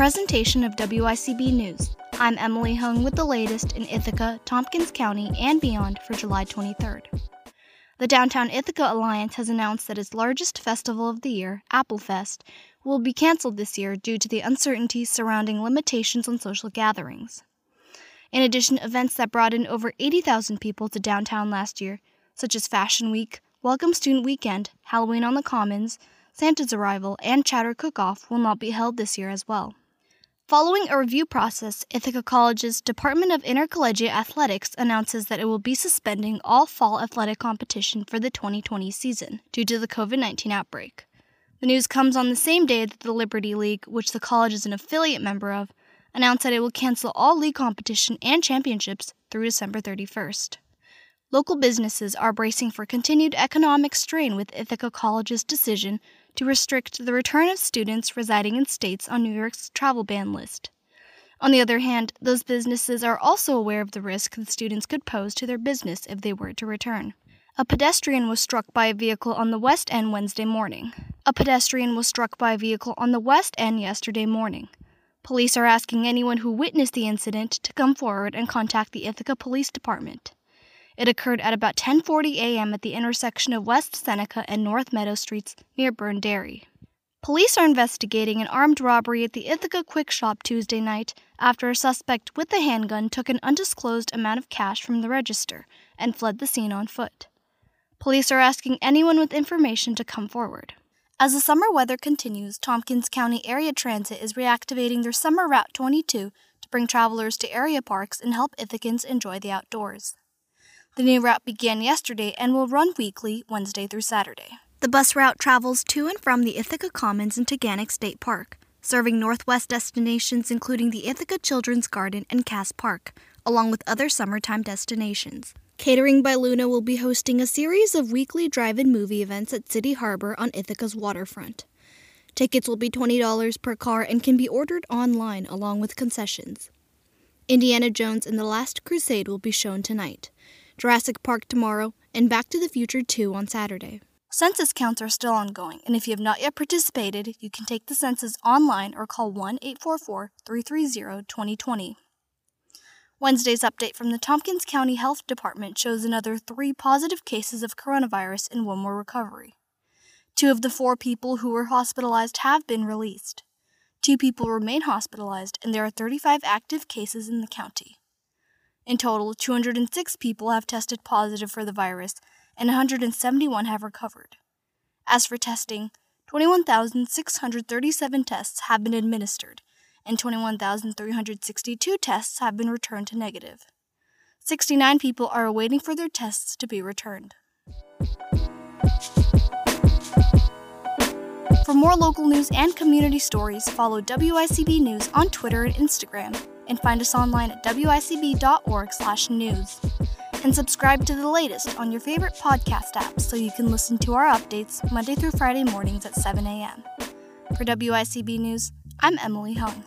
presentation of WICB News. I'm Emily Hung with the latest in Ithaca, Tompkins County, and beyond for July 23rd. The Downtown Ithaca Alliance has announced that its largest festival of the year, Applefest, will be canceled this year due to the uncertainties surrounding limitations on social gatherings. In addition, events that brought in over 80,000 people to downtown last year, such as Fashion Week, Welcome Student Weekend, Halloween on the Commons, Santa's Arrival, and Chowder Cook Off, will not be held this year as well. Following a review process, Ithaca College's Department of Intercollegiate Athletics announces that it will be suspending all fall athletic competition for the 2020 season due to the COVID 19 outbreak. The news comes on the same day that the Liberty League, which the college is an affiliate member of, announced that it will cancel all league competition and championships through December 31st. Local businesses are bracing for continued economic strain with Ithaca College's decision to restrict the return of students residing in states on New York's travel ban list. On the other hand, those businesses are also aware of the risk the students could pose to their business if they were to return. A pedestrian was struck by a vehicle on the West End Wednesday morning. A pedestrian was struck by a vehicle on the West End yesterday morning. Police are asking anyone who witnessed the incident to come forward and contact the Ithaca Police Department. It occurred at about 10:40 a.m. at the intersection of West Seneca and North Meadow Streets near Byrne Dairy. Police are investigating an armed robbery at the Ithaca Quick Shop Tuesday night after a suspect with a handgun took an undisclosed amount of cash from the register and fled the scene on foot. Police are asking anyone with information to come forward. As the summer weather continues, Tompkins County Area Transit is reactivating their Summer Route 22 to bring travelers to area parks and help Ithacans enjoy the outdoors. The new route began yesterday and will run weekly, Wednesday through Saturday. The bus route travels to and from the Ithaca Commons and Taughannock State Park, serving northwest destinations including the Ithaca Children's Garden and Cass Park, along with other summertime destinations. Catering by Luna will be hosting a series of weekly drive in movie events at City Harbor on Ithaca's waterfront. Tickets will be $20 per car and can be ordered online along with concessions. Indiana Jones and the Last Crusade will be shown tonight. Jurassic Park tomorrow, and Back to the Future 2 on Saturday. Census counts are still ongoing, and if you have not yet participated, you can take the census online or call 1 844 330 2020. Wednesday's update from the Tompkins County Health Department shows another three positive cases of coronavirus and one more recovery. Two of the four people who were hospitalized have been released. Two people remain hospitalized, and there are 35 active cases in the county. In total, 206 people have tested positive for the virus, and 171 have recovered. As for testing, 21,637 tests have been administered, and 21,362 tests have been returned to negative. 69 people are awaiting for their tests to be returned. For more local news and community stories, follow WICB News on Twitter and Instagram and find us online at wicb.org/news. And subscribe to the latest on your favorite podcast app so you can listen to our updates Monday through Friday mornings at 7 a.m. For WICB News, I'm Emily Hung.